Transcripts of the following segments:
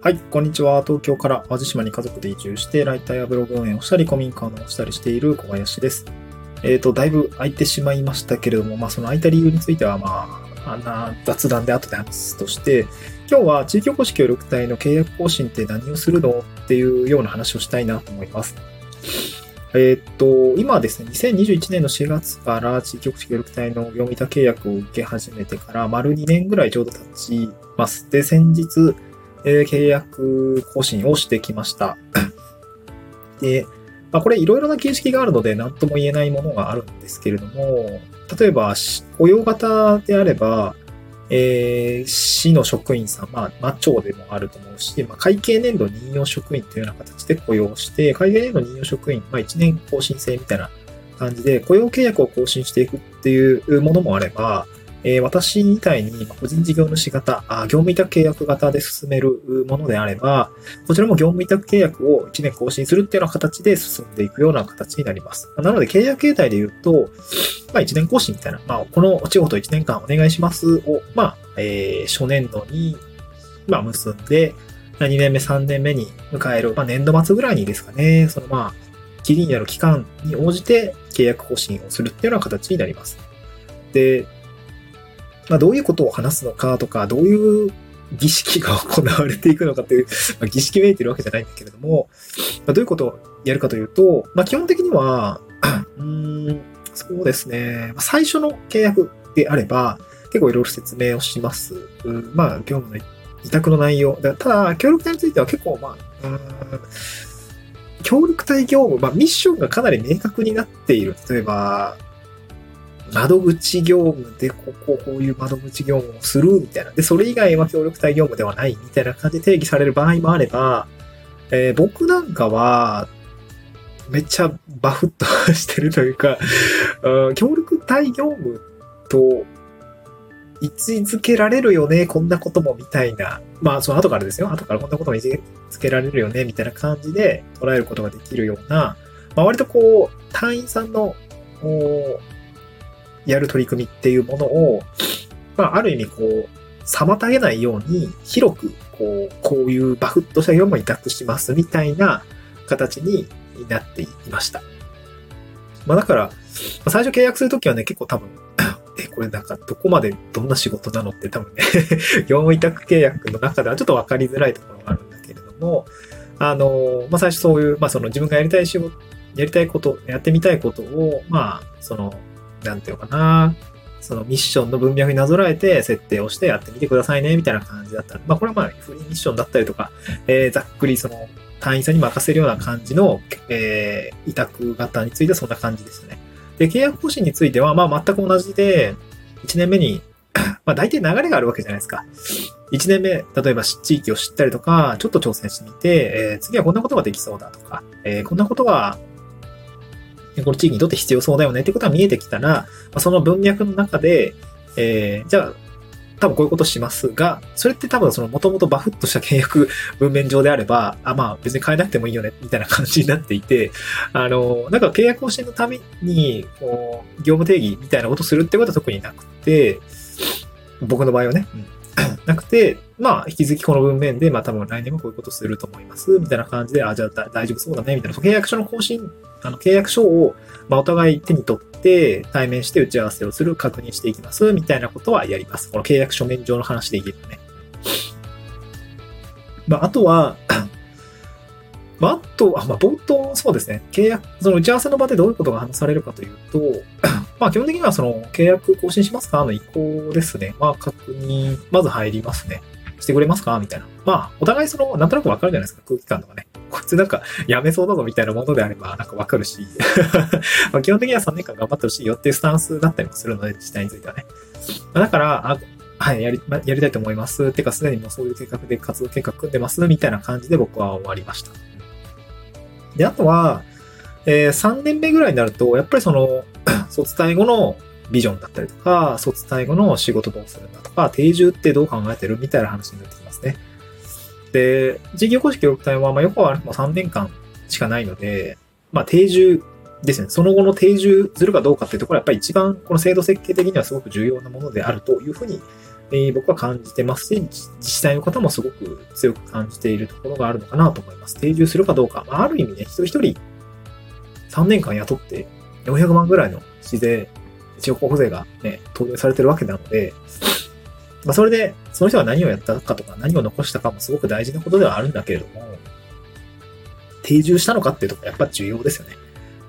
はい、こんにちは。東京から淡路島に家族で移住して、ライターやブログ運営をしたり、古民家を直したりしている小林です。えっ、ー、と、だいぶ空いてしまいましたけれども、まあ、その空いた理由については、まあ、あんな雑談で後で話すとして、今日は地域おこし協力隊の契約更新って何をするのっていうような話をしたいなと思います。えっ、と、今ですね、2021年の4月から地域おこし協力隊の業務委託契約を受け始めてから、丸2年ぐらいちょうど経ちます。で、先日、えー、契約更新をしてきました。で、まあ、これいろいろな形式があるので何とも言えないものがあるんですけれども、例えば雇用型であれば、えー、市の職員さん、まあ、まあ、庁でもあると思うし、まあ、会計年度任用職員というような形で雇用して、会計年度任用職員、まあ、1年更新制みたいな感じで、雇用契約を更新していくっていうものもあれば、えー、私みたいに個人事業主型あ、業務委託契約型で進めるものであれば、こちらも業務委託契約を1年更新するっていうような形で進んでいくような形になります。なので、契約形態で言うと、まあ、1年更新みたいな、まあ、このお仕事1年間お願いしますを、まあ、えー、初年度に、まあ、結んで、2年目、3年目に迎える、まあ、年度末ぐらいにですかね、そのまあ、期限やる期間に応じて契約更新をするっていうような形になります。で、まあ、どういうことを話すのかとか、どういう儀式が行われていくのかという、まあ、儀式めいてるわけじゃないんだけれども、まあ、どういうことをやるかというと、まあ、基本的には、うん、そうですね、最初の契約であれば、結構いろいろ説明をします。うん、まあ、業務の委託の内容。ただ、協力隊については結構、まあ、うん協力隊業務、まあ、ミッションがかなり明確になっている。例えば、窓口業務で、ここ、こういう窓口業務をするみたいな。で、それ以外は協力隊業務ではないみたいな感じで定義される場合もあれば、えー、僕なんかは、めっちゃバフッとしてるというか、うん、協力隊業務と位置づけられるよね、こんなこともみたいな。まあ、その後からですよ。後からこんなことも位置づけられるよね、みたいな感じで捉えることができるような、まあ、割とこう、隊員さんの、やる取り組みっていうものを、まあ、ある意味こう、妨げないように、広く、こう、こういうバフッとした業務を委託しますみたいな形になっていました。まあだから、最初契約するときはね、結構多分、え、これなんかどこまでどんな仕事なのって多分ね業務委託契約の中ではちょっとわかりづらいところがあるんだけれども、あの、まあ最初そういう、まあその自分がやりたい仕事、やりたいこと、やってみたいことを、まあ、その、なんていうかな、そのミッションの文脈になぞらえて設定をしてやってみてくださいね、みたいな感じだったら、まあこれはまあフリーミッションだったりとか、えー、ざっくりその単位さんに任せるような感じの、えー、委託型についてはそんな感じですね。で、契約更新については、まあ全く同じで、1年目に まあ大体流れがあるわけじゃないですか。1年目、例えば地域を知ったりとか、ちょっと挑戦してみて、えー、次はこんなことができそうだとか、えー、こんなことはこの地域にとって必要そうだよねってことが見えてきたら、その文脈の中で、えー、じゃあ、多分こういうことしますが、それって多分その元々バフッとした契約 文面上であれば、あ、まあ別に変えなくてもいいよね、みたいな感じになっていて、あの、なんか契約更新のために、こう、業務定義みたいなことするってことは特になくて、僕の場合はね、うん、なくて、まあ、引き続きこの文面で、まあ多分来年もこういうことすると思います、みたいな感じで、あ、じゃあ大丈夫そうだね、みたいな、契約書の更新、あの、契約書を、まあお互い手に取って、対面して打ち合わせをする、確認していきます、みたいなことはやります。この契約書面上の話でいけばね。まあ、あとは、まあ、あとは、まあ、冒頭、そうですね。契約、その打ち合わせの場でどういうことが話されるかというと、まあ、基本的にはその、契約更新しますかの意向ですね。まあ、確認、まず入りますね。してくれますかみたいな。まあ、お互いその、なんとなくわかるじゃないですか。空気感とかね。こいつなんか、やめそうだぞみたいなものであれば、なんかわかるし。ま基本的には3年間頑張ってほしいよっていうスタンスだったりもするので、自治体についてはね。だから、あはい、やり、やりたいと思います。てか、すでにもうそういう計画で活動計画組んでます。みたいな感じで僕は終わりました。で、あとは、えー、3年目ぐらいになると、やっぱりその、卒退後のビジョンだったりとか、卒退後の仕事どうするんだとか、定住ってどう考えてるみたいな話になってきますね。で、事業公式協力隊は、まあ、よくはも3年間しかないので、まあ、定住ですね。その後の定住するかどうかっていうところは、やっぱり一番この制度設計的にはすごく重要なものであるというふうにえー、僕は感じてますし、自治体の方もすごく強く感じているところがあるのかなと思います。定住するかどうか。まあ、ある意味ね、一人一人3年間雇って400万ぐらいの市税、地方交付税がね、投入されてるわけなので、まあ、それで、その人が何をやったかとか何を残したかもすごく大事なことではあるんだけれども、定住したのかっていうところやっぱ重要ですよね。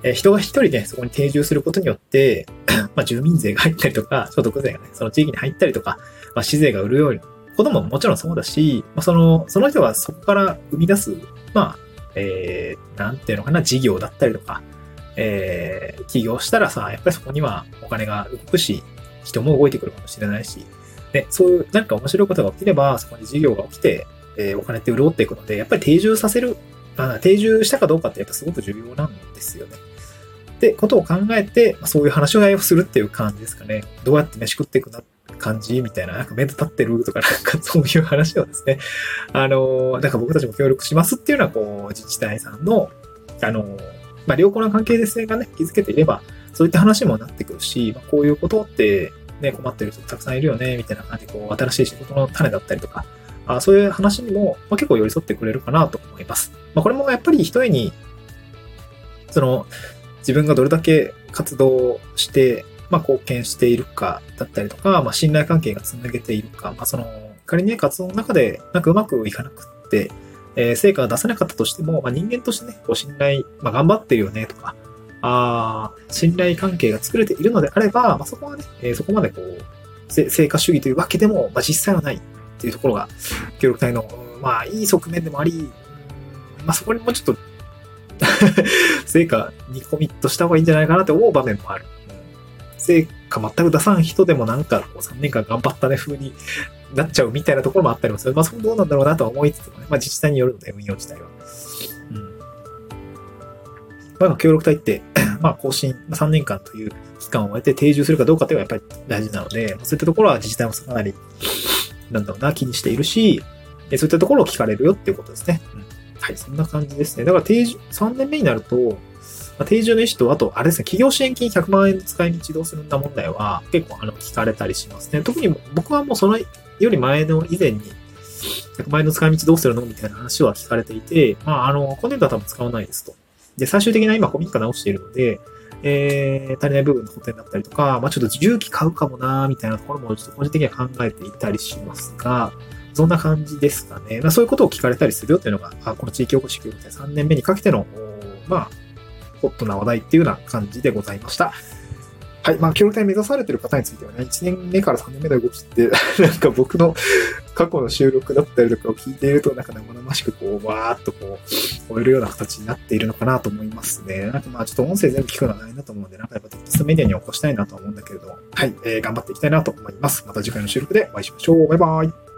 えー、人が一人ね、そこに定住することによって、まあ、住民税が入ったりとか、所得税がね、その地域に入ったりとか、まあ、市税が売るように、ことももちろんそうだし、まあ、その、その人がそこから生み出す、まあ、えー、なんていうのかな、事業だったりとか、えー、起業したらさ、やっぱりそこにはお金が動くし、人も動いてくるかもしれないし、ね、そういう何か面白いことが起きれば、そこに事業が起きて、えー、お金って潤っていくので、やっぱり定住させる、まあ、定住したかどうかってやっぱすごく重要なんですよね。ってことを考えて、そういう話し合いをするっていう感じですかね。どうやって飯食っていくな感じみたいな、なんか目立ってるとか、なんか そういう話をですね、あの、なんか僕たちも協力しますっていうのは、こう、自治体さんの、あの、まあ、良好な関係性がね、築けていれば、そういった話もなってくるし、まあ、こういうことって、ね、困ってる人たくさんいるよね、みたいな感じで、こう、新しい仕事の種だったりとか、あそういう話にも、まあ、結構寄り添ってくれるかなと思います。まあ、これもやっぱり一重に、その、自分がどれだけ活動して、まあ、貢献しているかだったりとか、まあ、信頼関係がつなげているか、まあ、その、仮にね、活動の中で、なんかうまくいかなくって、えー、成果が出せなかったとしても、まあ、人間としてね、こう信頼、まあ、頑張ってるよね、とか、あ信頼関係が作れているのであれば、まあ、そこはね、えー、そこまでこう、成果主義というわけでも、まあ、実際はないっていうところが、協力隊の、まあ、いい側面でもあり、まあ、そこにもうちょっと 成果にコミットした方がいいんじゃないかなって思う場面もある。成果全く出さん人でもなんかこう3年間頑張ったね風になっちゃうみたいなところもあったりもする。まあそこどうなんだろうなとは思いつつもね、まあ自治体によるので運用自体は。うん。まあ協力隊って、まあ更新、3年間という期間を終えて定住するかどうかっていうのはやっぱり大事なので、そういったところは自治体もかなり、なんだろうな、気にしているし、そういったところを聞かれるよっていうことですね。うんはい、そんな感じですね。だから定住、3年目になると、まあ、定住の意思と、あと、あれですね、企業支援金100万円の使い道どうするんだ問題は結構あの聞かれたりしますね。特に僕はもうそのより前の以前に、100万円の使い道どうするの？みたいな話は聞かれていて、まあ、あの、今年度は多分使わないですと。で、最終的な今、古民家直しているので、えー、足りない部分の補填だったりとか、まあ、ちょっと重機買うかもなみたいなところもちょっと個人的には考えていたりしますが、そんな感じですかね。まあ、そういうことを聞かれたりするよっていうのが、あこの地域おこし協力隊3年目にかけての、まあ、ホットな話題っていうような感じでございました。はい。まあ、協力隊目指されてる方についてはね、1年目から3年目の動きって、なんか僕の過去の収録だったりとかを聞いていると、なんか生々しくこう、わーっとこう、燃えるような形になっているのかなと思いますね。なんかまあ、ちょっと音声全部聞くのはないなと思うんで、なんかやっぱテキストメディアに起こしたいなと思うんだけれども、はい。えー、頑張っていきたいなと思います。また次回の収録でお会いしましょう。バイバイ。